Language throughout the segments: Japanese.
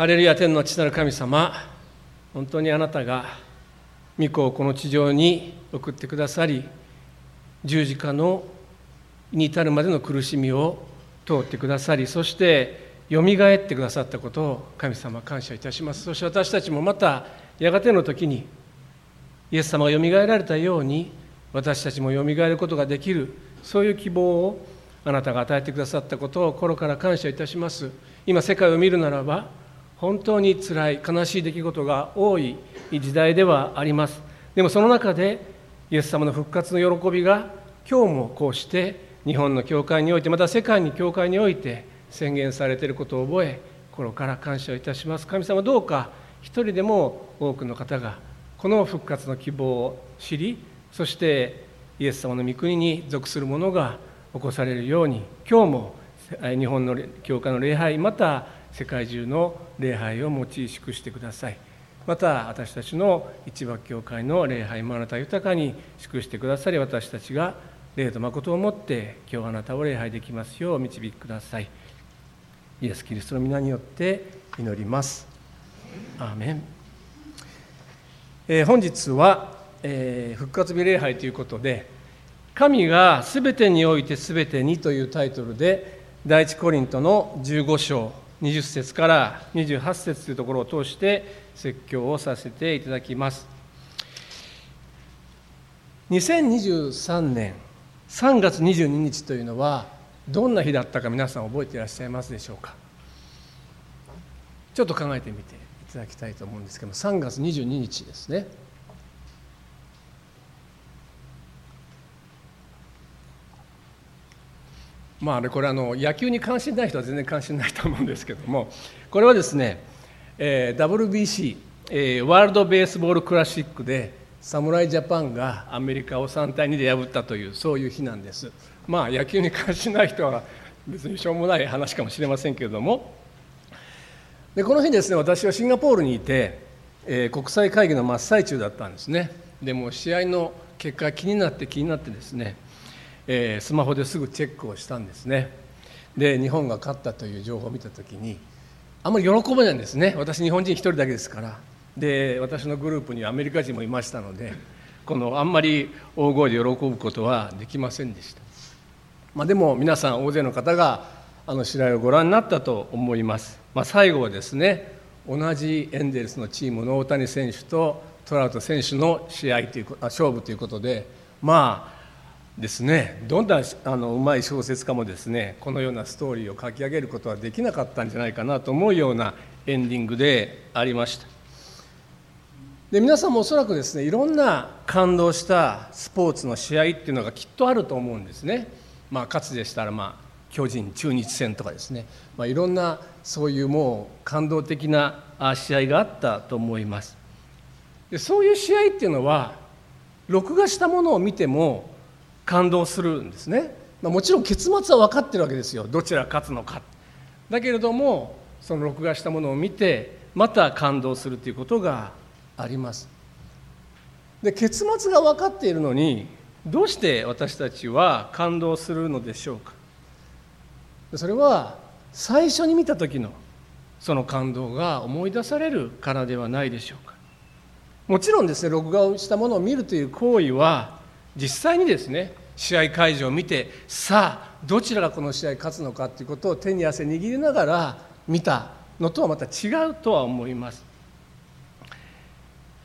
ハレルヤ天の父なる神様本当にあなたが御子をこの地上に送ってくださり十字架のに至るまでの苦しみを通ってくださりそしてよみがえってくださったことを神様感謝いたします。そして私たちもまたやがての時にイエス様がよみがえられたように私たちもよみがえることができるそういう希望をあなたが与えてくださったことを心から感謝いたします。今世界を見るならば本当につらい悲しい出来事が多い時代ではあります。でもその中でイエス様の復活の喜びが今日もこうして日本の教会においてまた世界に教会において宣言されていることを覚え心から感謝をいたします。神様どうか一人でも多くの方がこの復活の希望を知りそしてイエス様の御国に属する者が起こされるように今日も日本の教会の礼拝また世界中の礼拝を用い祝してください。また私たちの一幕教会の礼拝もあなた豊かに祝してくださり私たちが霊と誠をもって今日あなたを礼拝できますよう導きください。イエス・キリストの皆によって祈ります。アーメン、えー、本日は、えー、復活日礼拝ということで神がすべてにおいてすべてにというタイトルで第一コリントの15章20節から28節というところを通して説教をさせていただきます。2023年3月22日というのはどんな日だったか皆さん覚えていらっしゃいますでしょうか？ちょっと考えてみていただきたいと思うんですけども3月22日ですね。まあ、あれこれあの野球に関心ない人は全然関心ないと思うんですけどもこれはですね、えー、WBC、えー、ワールド・ベースボール・クラシックで侍ジャパンがアメリカを3対2で破ったというそういう日なんです。まあ野球に関心ない人は別にしょうもない話かもしれませんけれども。でこの日ですね私はシンガポールにいて、えー、国際会議の真っ最中だったんですね。でも試合の結果気になって気になってですねえー、スマホですぐチェックをしたんですね。で日本が勝ったという情報を見た時にあんまり喜ばないんですね。私日本人1人だけですから。で私のグループにはアメリカ人もいましたのでこのあんまり大声で喜ぶことはできませんでした、まあ、でも皆さん大勢の方があの試合をご覧になったと思います、まあ、最後はですね同じエンゼルスのチームの大谷選手とトラウト選手の試合というあ勝負ということでまあですね。どんなあのうまい小説家もですねこのようなストーリーを書き上げることはできなかったんじゃないかなと思うようなエンディングでありました。で皆さんもおそらくですねいろんな感動したスポーツの試合っていうのがきっとあると思うんですね、まあ、かつでしたら、まあ、巨人中日戦とかですね、まあ、いろんなそういうもう感動的な試合があったと思います。でそういう試合っていうのは録画したものを見ても感動するんですね、まあ、もちろん結末は分かってるわけですよ。どちら勝つのか。だけれどもその録画したものを見てまた感動するということがあります。で結末が分かっているのにどうして私たちは感動するのでしょうか。それは最初に見た時のその感動が思い出されるからではないでしょうか。もちろんですね録画をしたものを見るという行為は実際にですね試合会場を見てさあどちらがこの試合勝つのかということを手に汗握りながら見たのとはまた違うとは思います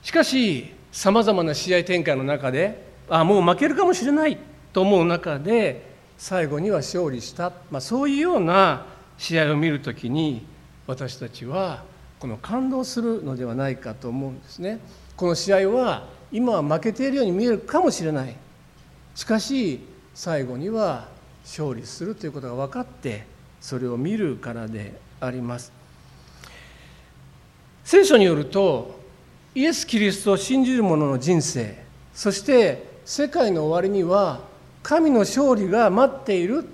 しかしさまざまな試合展開の中であもう負けるかもしれないと思う中で最後には勝利した、まあ、そういうような試合を見るときに私たちはこの感動するのではないかと思うんですね。この試合は今は負けているように見えるかもしれないしかし最後には勝利するということが分かってそれを見るからであります。聖書によるとイエス・キリストを信じる者の人生そして世界の終わりには神の勝利が待っている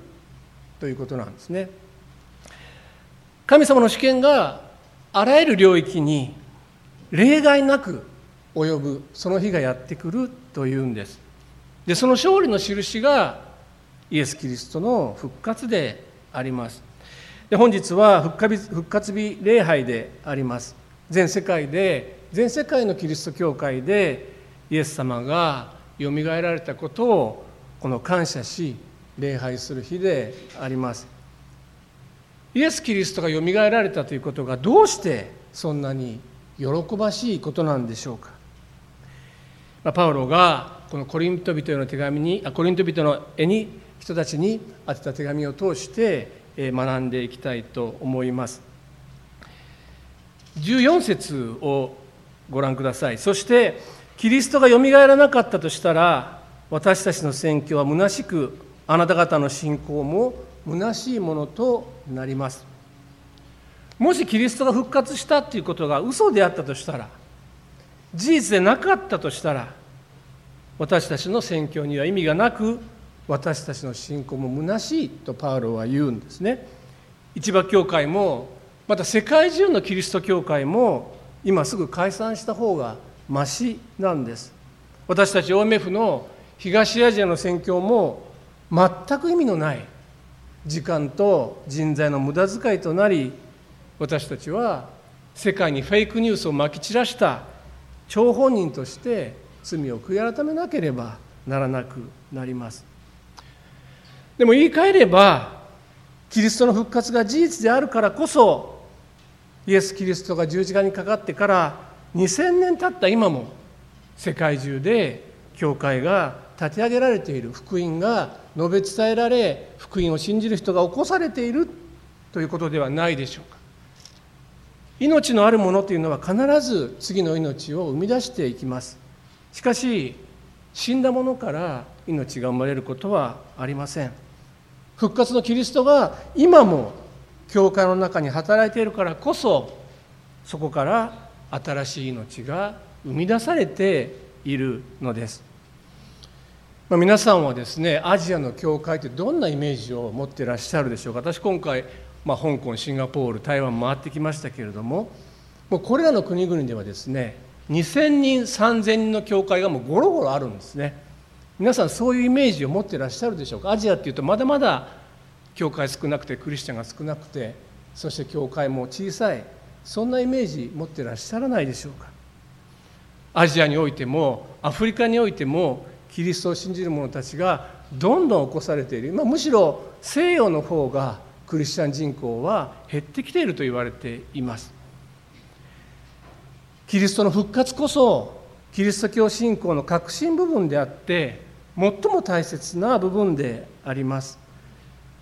ということなんですね。神様の主権があらゆる領域に例外なく及ぶその日がやってくるというんです。でその勝利の印がイエス・キリストの復活であります。で本日は復活日礼拝であります。全世界で全世界のキリスト教会でイエス様がよみがえられたことをこの感謝し礼拝する日であります。イエス・キリストがよみがえられたということがどうしてそんなに喜ばしいことなんでしょうか。まパウロがこのコリント人への手紙にコリント人の絵に人たちに宛てた手紙を通して学んでいきたいと思います。14節をご覧ください。そしてキリストがよみがえらなかったとしたら私たちの宣教は虚しくあなた方の信仰も虚しいものとなります。もしキリストが復活したということが嘘であったとしたら事実でなかったとしたら私たちの宣教には意味がなく私たちの信仰も虚しいとパウロは言うんですね。市場教会もまた世界中のキリスト教会も今すぐ解散した方がましなんです。私たち OMF の東アジアの宣教も全く意味のない時間と人材の無駄遣いとなり私たちは世界にフェイクニュースをまき散らした張本人として罪を悔い改めなければならなくなります。でも言い換えればキリストの復活が事実であるからこそイエス・キリストが十字架にかかってから2000年経った今も世界中で教会が立て上げられている福音が述べ伝えられ福音を信じる人が起こされているということではないでしょうか。命のあるものというのは必ず次の命を生み出していきます。しかし死んだものから命が生まれることはありません。復活のキリストが今も教会の中に働いているからこそそこから新しい命が生み出されているのです。まあ、皆さんはですねアジアの教会ってどんなイメージを持ってらっしゃるでしょうか。私今回、まあ、香港シンガポール台湾回ってきましたけれどももうこれらの国々ではですね2000人3000人の教会がもうゴロゴロあるんですね。皆さんそういうイメージを持ってらっしゃるでしょうか？アジアっていうとまだまだ教会少なくてクリスチャンが少なくてそして教会も小さいそんなイメージ持ってらっしゃらないでしょうか？アジアにおいてもアフリカにおいてもキリストを信じる者たちがどんどん起こされている、まあ、むしろ西洋の方がクリスチャン人口は減ってきていると言われています。キリストの復活こそキリスト教信仰の核心部分であって最も大切な部分であります。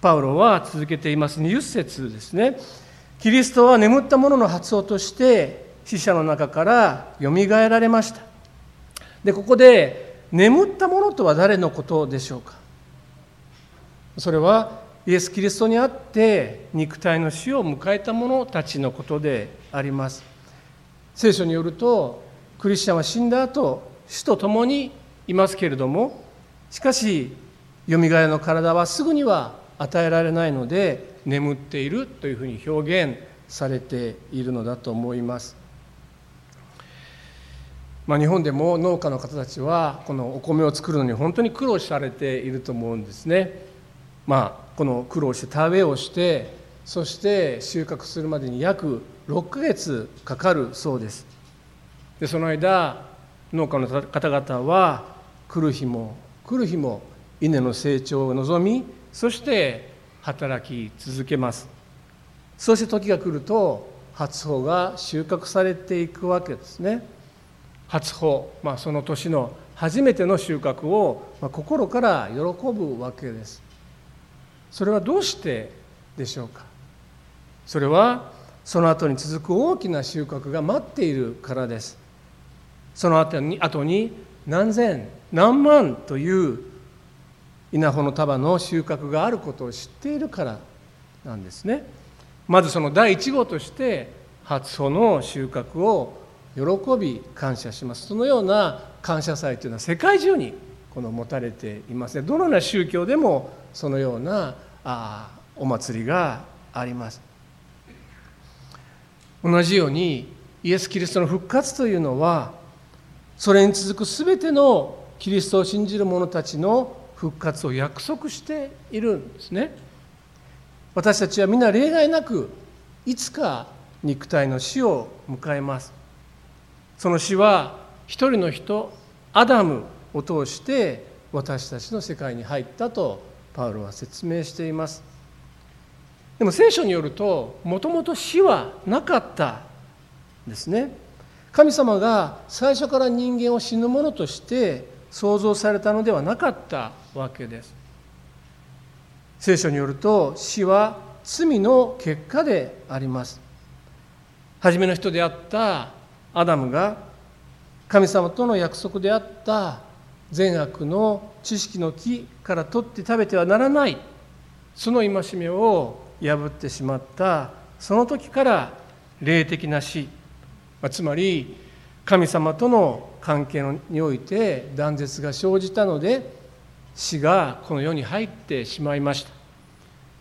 パウロは続けています。20節ですね。キリストは眠った者の発音として死者の中からよみがえられました。でここで眠ったものとは誰のことでしょうか？それはイエス・キリストにあって肉体の死を迎えた者たちのことであります。聖書によるとクリスチャンは死んだ後死と共にいますけれどもしかしよみがえの体はすぐには与えられないので眠っているというふうに表現されているのだと思いますまあ、日本でも農家の方たちはこのお米を作るのに本当に苦労されていると思うんですね。まあ、この苦労して田植えをしてそして収穫するまでに約6ヶ月かかるそうです。でその間農家の方々は来る日も来る日も稲の成長を望みそして働き続けます。そして時が来ると初穂が収穫されていくわけですね。初穂、まあ、その年の初めての収穫を、ま、心から喜ぶわけです。それはどうしてでしょうか？それはその後に続く大きな収穫が待っているからです。その後に後に何千何万という稲穂の束の収穫があることを知っているからなんですね。まずその第一号として初穂の収穫を喜び感謝します。そのような感謝祭というのは世界中にこの持たれていますね。どのような宗教でもそのようなあお祭りがあります。同じようにイエス・キリストの復活というのはそれに続く全てのキリストを信じる者たちの復活を約束しているんですね。私たちは皆例外なくいつか肉体の死を迎えます。その死は一人の人アダムを通して私たちの世界に入ったとパウロは説明しています。でも聖書によるともともと死はなかったですね。神様が最初から人間を死ぬものとして創造されたのではなかったわけです。聖書によると死は罪の結果であります。初めの人であったアダムが神様との約束であった善悪の知識の木から取って食べてはならないその戒めを破ってしまったその時から霊的な死つまり神様との関係において断絶が生じたので死がこの世に入ってしまいまし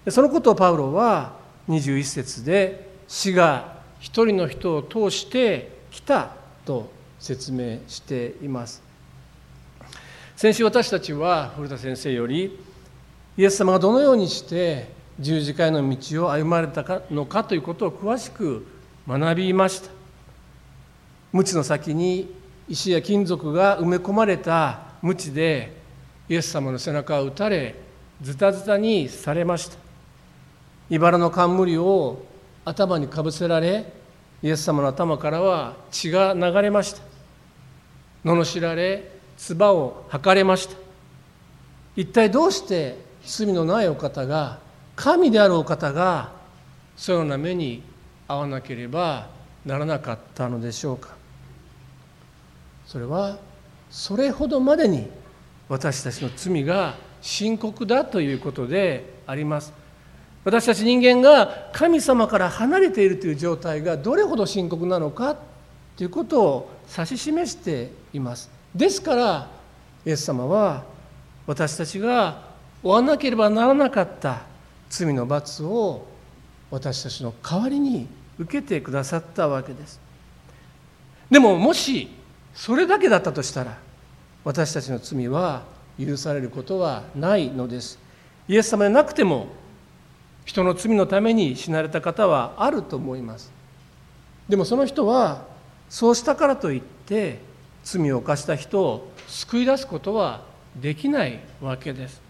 た。そのことをパウロは21節で死が一人の人を通して来たと説明しています。先週私たちは古田先生よりイエス様がどのようにして十字架への道を歩まれたのかということを詳しく学びました。鞭の先に石や金属が埋め込まれた鞭でイエス様の背中を打たれズタズタにされました。茨の冠を頭にかぶせられイエス様の頭からは血が流れました。罵られ唾を吐かれました。一体どうして罪のないお方が神であるお方がそのような目に遭わなければならなかったのでしょうか。それはそれほどまでに私たちの罪が深刻だということであります。私たち人間が神様から離れているという状態がどれほど深刻なのかということを指し示しています。ですからイエス様は私たちが負わなければならなかった。罪の罰を私たちの代わりに受けてくださったわけです。でももしそれだけだったとしたら私たちの罪は許されることはないのです。イエス様でなくても人の罪のために死なれた方はあると思います。でもその人はそうしたからといって罪を犯した人を救い出すことはできないわけです。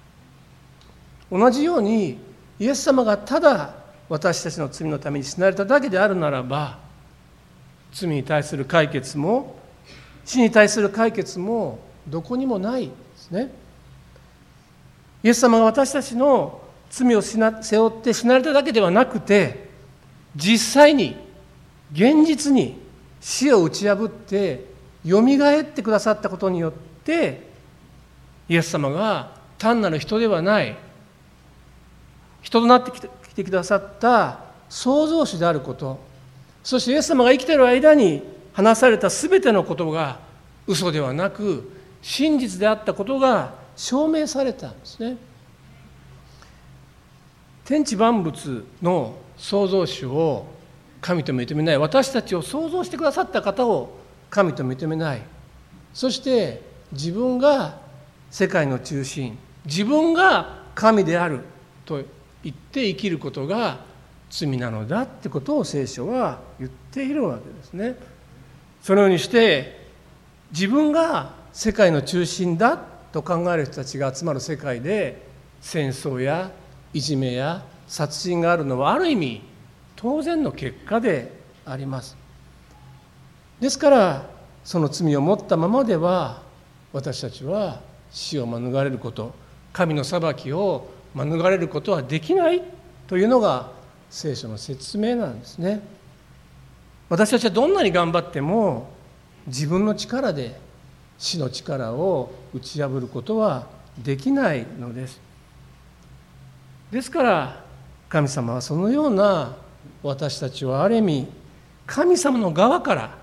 同じようにイエス様がただ私たちの罪のために死なれただけであるならば罪に対する解決も死に対する解決もどこにもないですね。イエス様が私たちの罪を背負って死なれただけではなくて実際に現実に死を打ち破ってよみがえってくださったことによってイエス様が単なる人ではない人となってきてきてくださった創造主であることそしてイエス様が生きている間に話された全てのことが嘘ではなく真実であったことが証明されたんですね。天地万物の創造主を神と認めない私たちを創造してくださった方を神と認めないそして自分が世界の中心自分が神であると言って生きることが罪なのだってことを聖書は言っているわけですね。そのようにして自分が世界の中心だと考える人たちが集まる世界で戦争やいじめや殺人があるのはある意味当然の結果でありますですからその罪を持ったままでは私たちは死を免れること神の裁きを免れることはできないというのが聖書の説明なんですね。私たちはどんなに頑張っても自分の力で死の力を打ち破ることはできないのです。ですから神様はそのような私たちをある意味神様の側から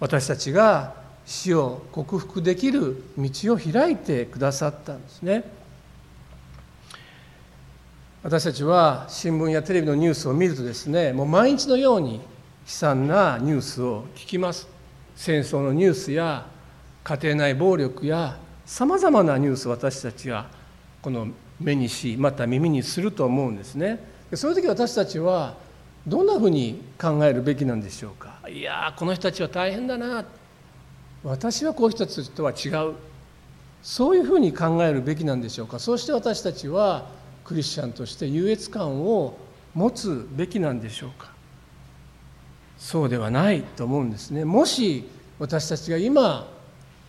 私たちが死を克服できる道を開いてくださったんですね。私たちは新聞やテレビのニュースを見るとですねもう毎日のように悲惨なニュースを聞きます。戦争のニュースや家庭内暴力やさまざまなニュースを私たちはこの目にしまた耳にすると思うんですね。そういう時私たちはどんなふうに考えるべきなんでしょうか。いやこの人たちは大変だな。私はこういう人たちとは違う。そういうふうに考えるべきなんでしょうか。そして私たちはクリスチャンとして優越感を持つべきなんでしょうか？そうではないと思うんですね。もし私たちが今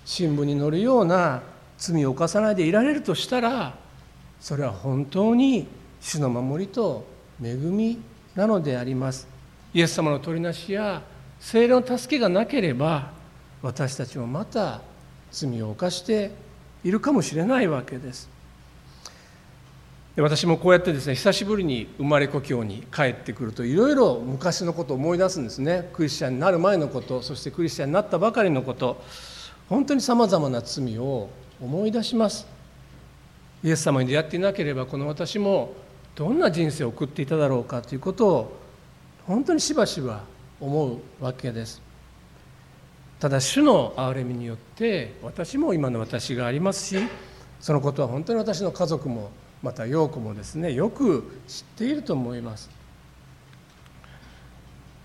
新聞に載るような罪を犯さないでいられるとしたらそれは本当に主の守りと恵みなのであります。イエス様の取りなしや精霊の助けがなければ私たちもまた罪を犯しているかもしれないわけです。で私もこうやってですね久しぶりに生まれ故郷に帰ってくるといろいろ昔のことを思い出すんですね。クリスチャンになる前のことそしてクリスチャンになったばかりのこと。本当にさまざまな罪を思い出します。イエス様に出会っていなければこの私もどんな人生を送っていただろうかということを本当にしばしば思うわけです。ただ主の憐れみによって私も今の私がありますしそのことは本当に私の家族もまた陽子もですねよく知っていると思います。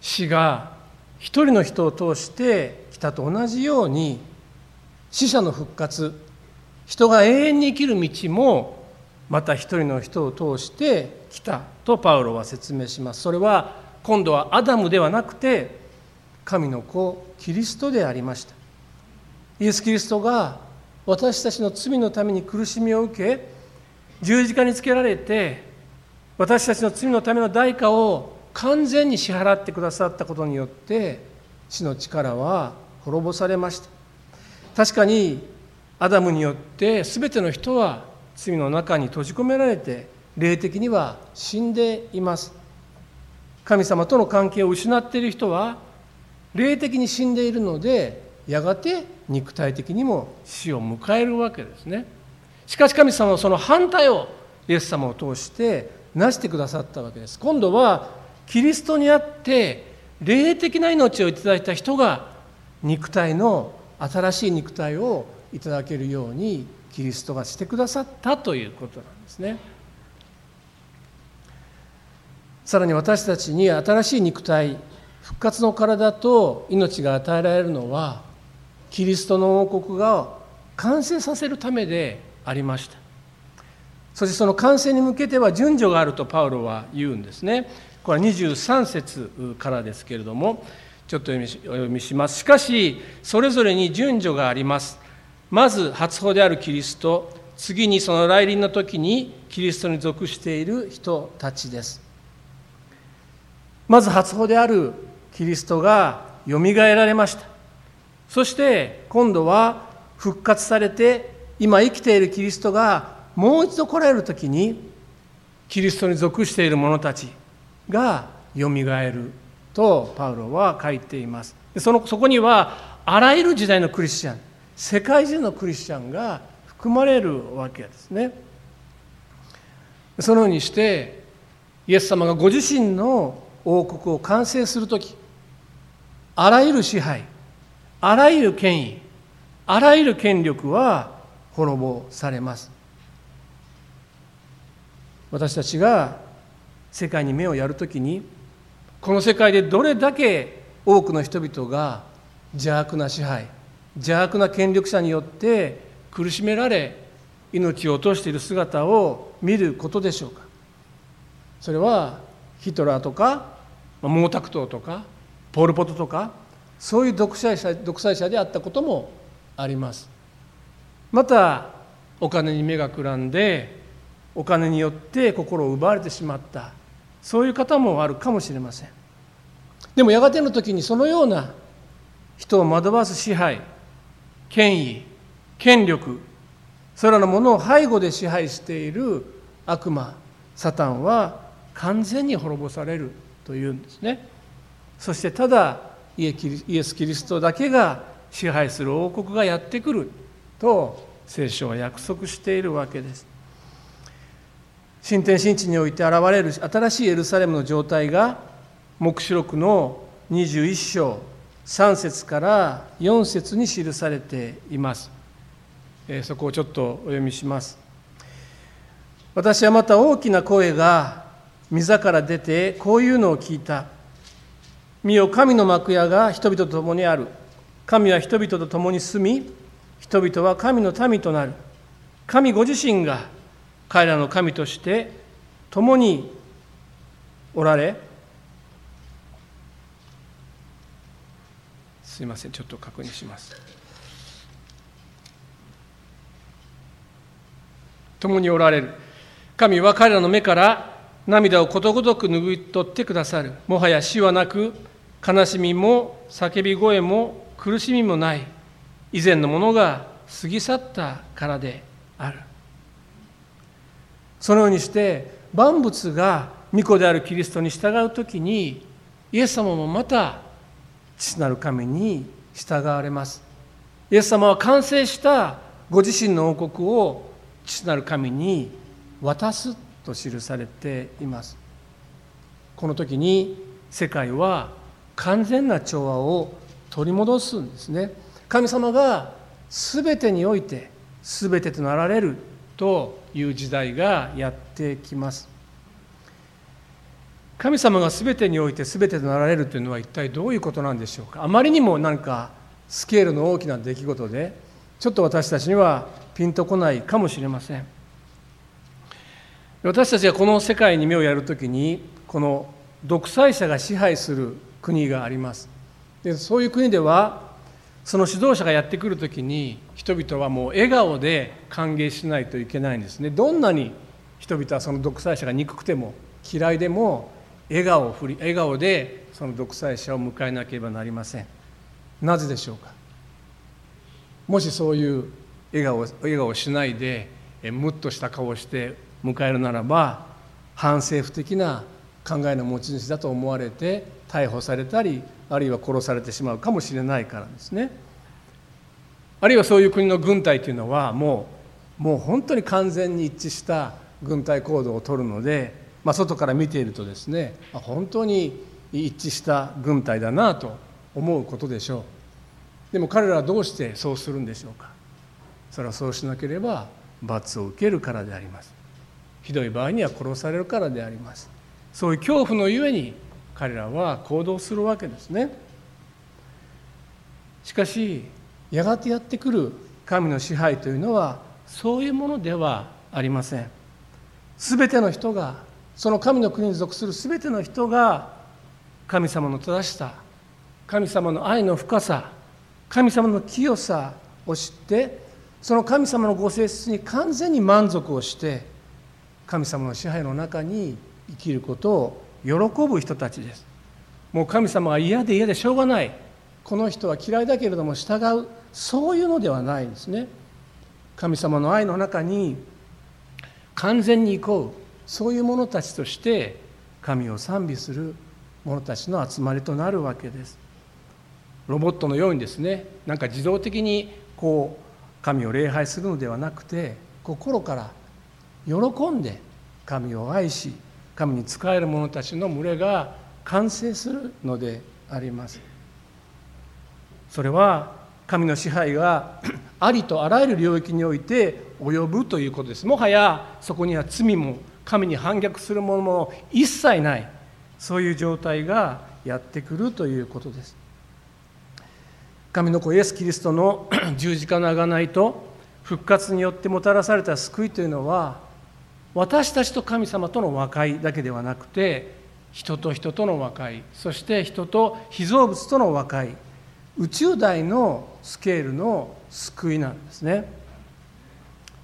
死が一人の人を通して来たと同じように死者の復活人が永遠に生きる道もまた一人の人を通して来たとパウロは説明します。それは今度はアダムではなくて神の子キリストでありました。イエス・キリストが私たちの罪のために苦しみを受け十字架につけられて私たちの罪のための代価を完全に支払ってくださったことによって死の力は滅ぼされました。確かにアダムによって全ての人は罪の中に閉じ込められて霊的には死んでいます。神様との関係を失っている人は霊的に死んでいるのでやがて肉体的にも死を迎えるわけですね。しかし神様はその反対をイエス様を通してなしてくださったわけです。今度はキリストにあって霊的な命をいただいた人が肉体の新しい肉体をいただけるようにキリストがしてくださったということなんですね。さらに私たちに新しい肉体復活の体と命が与えられるのはキリストの王国が完成させるためでありました。そしてその完成に向けては順序があるとパウロは言うんですね。これは23節からですけれどもちょっとお読みします。しかしそれぞれに順序があります。まず初歩であるキリスト次にその来臨の時にキリストに属している人たちです。まず初歩であるキリストがよみがえられました。そして今度は復活されて今生きているキリストがもう一度来られる時にキリストに属している者たちがよみがえるとパウロは書いています。そのそこにはあらゆる時代のクリスチャン世界中のクリスチャンが含まれるわけですね。そのようにしてイエス様がご自身の王国を完成する時あらゆる支配あらゆる権威あらゆる権力は滅ぼされます。私たちが世界に目をやるときにこの世界でどれだけ多くの人々が邪悪な支配邪悪な権力者によって苦しめられ命を落としている姿を見ることでしょうか。それはヒトラーとか毛沢東とかポール・ポトとかそういう独裁者独裁者であったこともあります。またお金に目がくらんでお金によって心を奪われてしまった。そういう方もあるかもしれません。でもやがての時にそのような人を惑わす支配権威権力それらのものを背後で支配している悪魔サタンは完全に滅ぼされるというんですね。そしてただイエス・キリストだけが支配する王国がやってくる。と聖書は約束しているわけです。新天新地において現れる新しいエルサレムの状態が黙示録の21章3節から4節に記されています。そこをちょっとお読みします。私はまた大きな声が御から出てこういうのを聞いた。見よ神の幕屋が人々と共にある。神は人々と共に住み人々は神の民となる。神ご自身が彼らの神として共におられ。すいませんちょっと確認します。共におられる。神は彼らの目から涙をことごとく拭い取ってくださる。もはや死はなく悲しみも叫び声も苦しみもない。以前のものが過ぎ去ったからである。そのようにして万物が御子であるキリストに従う時にイエス様もまた父なる神に従われます。イエス様は完成したご自身の王国を父なる神に渡すと記されています。この時に世界は完全な調和を取り戻すんですね。神様が全てにおいて全てとなられるという時代がやってきます。神様が全てにおいて全てとなられるというのは一体どういうことなんでしょうか。あまりにもなんかスケールの大きな出来事でちょっと私たちにはピンとこないかもしれません。私たちがこの世界に目をやるときにこの独裁者が支配する国があります。でそういう国ではその指導者がやってくるときに人々はもう笑顔で歓迎しないといけないんですね。どんなに人々はその独裁者が憎くても嫌いでも笑顔を振り笑顔でその独裁者を迎えなければなりません。なぜでしょうか？もしそういう笑顔笑顔をしないでムッとした顔をして迎えるならば反政府的な考えの持ち主だと思われて逮捕されたりあるいは殺されてしまうかもしれないからですね。あるいはそういう国の軍隊というのはもうもう本当に完全に一致した軍隊行動をとるので、まあ、外から見ているとですね本当に一致した軍隊だなと思うことでしょう。でも彼らはどうしてそうするんでしょうか。それはそうしなければ罰を受けるからであります。ひどい場合には殺されるからであります。そういう恐怖のゆえに彼らは行動するわけですね。しかしやがてやってくる神の支配というのはそういうものではありません。全ての人がその神の国に属する全ての人が神様の正しさ神様の愛の深さ神様の清さを知ってその神様のご性質に完全に満足をして神様の支配の中に生きることを喜ぶ人たちです。もう神様が嫌で嫌でしょうがない。この人は嫌いだけれども従う。そういうのではないんですね。神様の愛の中に完全に行こう。そういう者たちとして神を賛美する者たちの集まりとなるわけです。ロボットのようにですね。なんか自動的にこう神を礼拝するのではなくて心から喜んで神を愛し神に仕える者たちの群れが完成するのであります。それは神の支配が ありとあらゆる領域において及ぶということです。もはやそこには罪も神に反逆するものも一切ない。そういう状態がやってくるということです。神の子イエス・キリストの 十字架の贖いと復活によってもたらされた救いというのは私たちと神様との和解だけではなくて人と人との和解そして人と被造物との和解宇宙大のスケールの救いなんですね。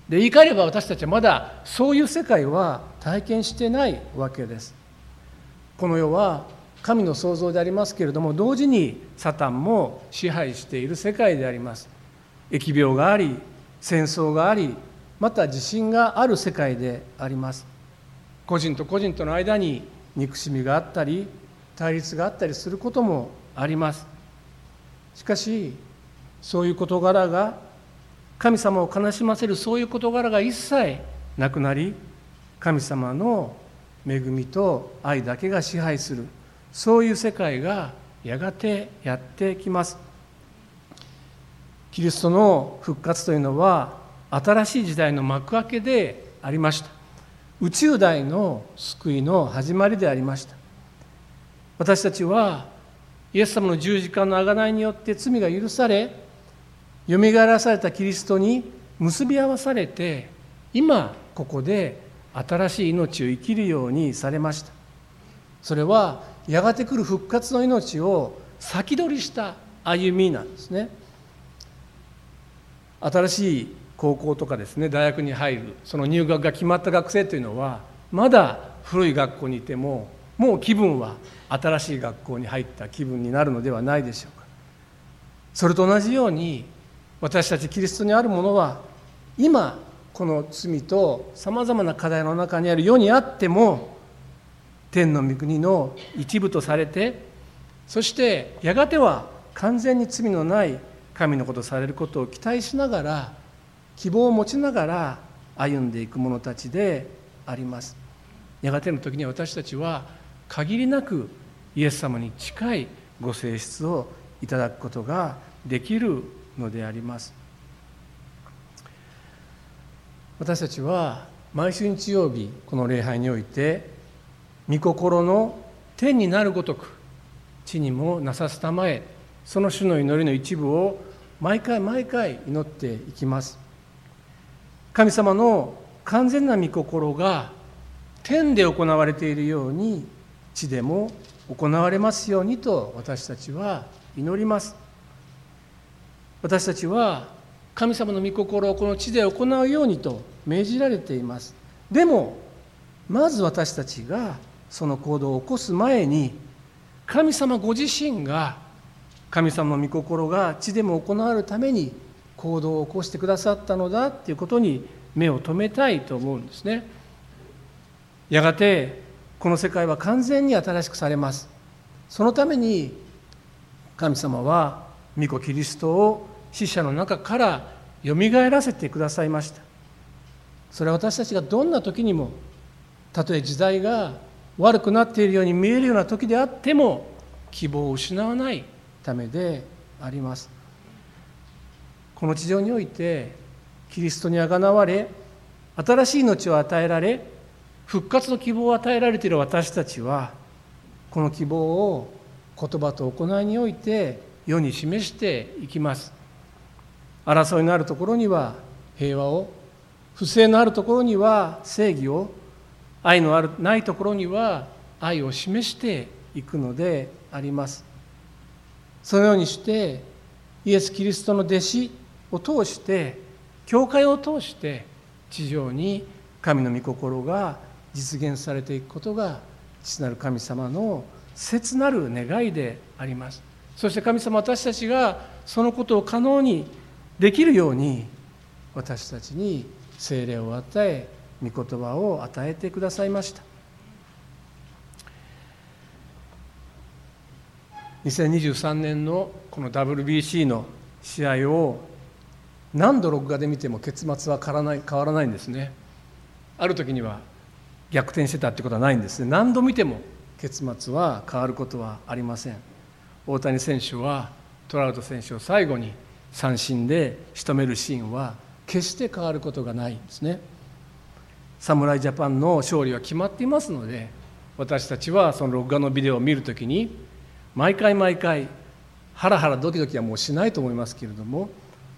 で言い換えれば私たちはまだそういう世界は体験してないわけです。この世は神の創造でありますけれども同時にサタンも支配している世界であります。疫病があり戦争がありまた自信がある世界であります。個人と個人との間に憎しみがあったり対立があったりすることもあります。しかしそういう事柄が神様を悲しませるそういう事柄が一切なくなり神様の恵みと愛だけが支配する。そういう世界がやがてやってきます。キリストの復活というのは新しい時代の幕開けでありました。宇宙大の救いの始まりでありました。私たちはイエス様の十字架の贖いによって罪が許されよみがえらされたキリストに結び合わされて今ここで新しい命を生きるようにされました。それはやがて来る復活の命を先取りした歩みなんですね。新しい高校とかですね大学に入るその入学が決まった学生というのはまだ古い学校にいてももう気分は新しい学校に入った気分になるのではないでしょうか。それと同じように私たちキリストにあるものは今この罪とさまざまな課題の中にある世にあっても天の御国の一部とされてそしてやがては完全に罪のない神のことされることを期待しながら希望を持ちながら歩んでいく者たちであります。やがての時に私たちは限りなくイエス様に近いご性質をいただくことができるのであります。私たちは毎週日曜日この礼拝において御心の天になるごとく地にもなさすたまえその種の祈りの一部を毎回毎回祈っていきます。神様の完全な御心が天で行われているように地でも行われますようにと私たちは祈ります。私たちは神様の御心をこの地で行うようにと命じられています。でもまず私たちがその行動を起こす前に神様ご自身が神様の御心が地でも行われるために行動を起こしてくださったのだっていうことに目を留めたいと思うんですね。やがてこの世界は完全に新しくされます。そのために神様は御子キリストを死者の中からよみがえらせてくださいました。それは私たちがどんな時にもたとえ時代が悪くなっているように見えるような時であっても希望を失わないためであります。この地上においてキリストにあがなわれ新しい命を与えられ復活の希望を与えられている私たちはこの希望を言葉と行いにおいて世に示していきます。争いのあるところには平和を不正のあるところには正義を愛のあるないところには愛を示していくのであります。そのようにしてイエス・キリストの弟子を通して教会を通して地上に神の御心が実現されていくことが父なる神様の切なる願いであります。そして神様私たちがそのことを可能にできるように私たちに精霊を与え御言葉を与えてくださいました。2023年のこの WBC の試合を何度録画で見ても結末は変わらない変わらないんですね。ある時には逆転してたってことはないんですね。何度見ても結末は変わることはありません。大谷選手はトラウト選手を最後に三振で仕留めるシーンは決して変わることがないんですね。侍ジャパンの勝利は決まっていますので私たちはその録画のビデオを見るときに毎回毎回ハラハラドキドキはもうしないと思いますけれども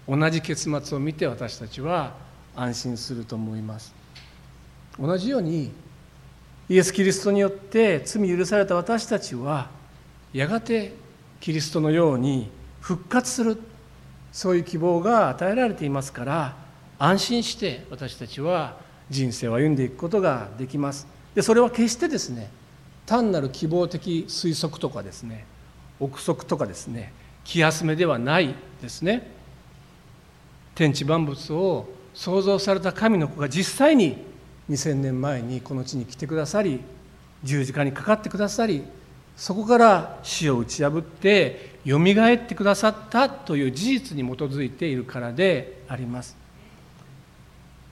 同じ結末を見て私たちは安心すると思います。同じようにイエス・キリストによって罪許された私たちはやがてキリストのように復活するそういう希望が与えられていますから安心して私たちは人生を歩んでいくことができます。でそれは決してですね単なる希望的推測とかですね憶測とかですね気休めではないですね。天地万物を創造された神の子が実際に2000年前にこの地に来てくださり十字架にかかってくださりそこから死を打ち破ってよみがえってくださったという事実に基づいているからであります。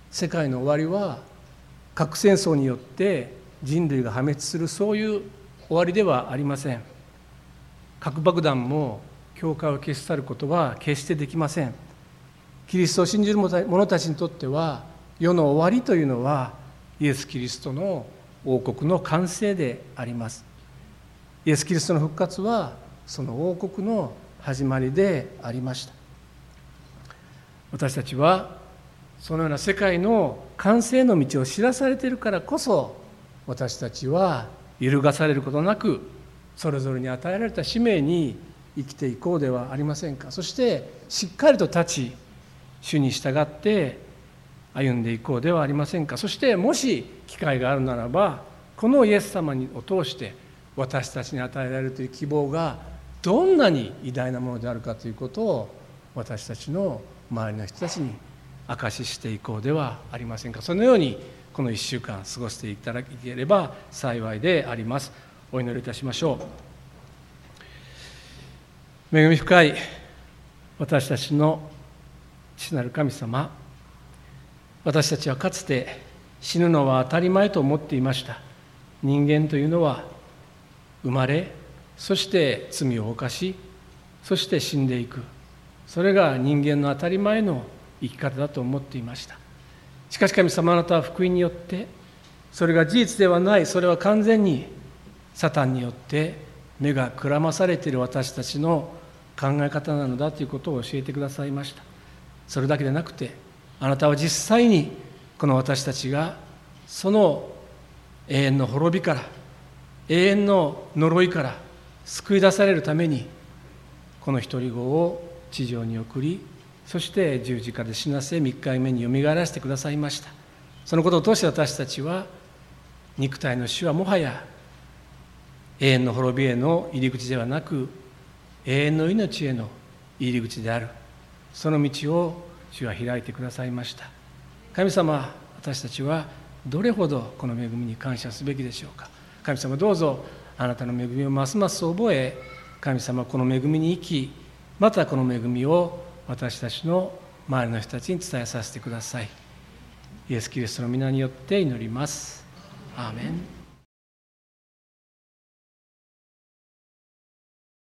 世界の終わりは核戦争によって人類が破滅するそういう終わりではありません。核爆弾も教会を消し去ることは決してできません。キリストを信じる者たちにとっては世の終わりというのはイエス・キリストの王国の完成であります。イエス・キリストの復活はその王国の始まりでありました。私たちはそのような世界の完成の道を知らされているからこそ私たちは揺るがされることなくそれぞれに与えられた使命に生きていこうではありませんか。そしてしっかりと立ち主に従って歩んでいこうではありませんか。そしてもし機会があるならばこのイエス様を通して私たちに与えられるという希望がどんなに偉大なものであるかということを私たちの周りの人たちに証ししていこうではありませんか。そのようにこの1週間過ごしていただければ幸いであります。お祈りいたしましょう。恵み深い私たちの父なる神様私たちはかつて死ぬのは当たり前と思っていました。人間というのは生まれそして罪を犯しそして死んでいく。それが人間の当たり前の生き方だと思っていました。しかし神様あなたは福音によってそれが事実ではないそれは完全にサタンによって目がくらまされている私たちの考え方なのだということを教えてくださいました。それだけでなくてあなたは実際にこの私たちがその永遠の滅びから永遠の呪いから救い出されるためにこの独り子を地上に送りそして十字架で死なせ3日目によみがえらせてくださいました。そのことを通して私たちは肉体の死はもはや永遠の滅びへの入り口ではなく永遠の命への入り口である。その道を主は開いてくださいました。神様私たちはどれほどこの恵みに感謝すべきでしょうか。神様どうぞあなたの恵みをますます覚え神様この恵みに生きまたこの恵みを私たちの周りの人たちに伝えさせてください。イエス・キリストの皆によって祈ります。アーメン。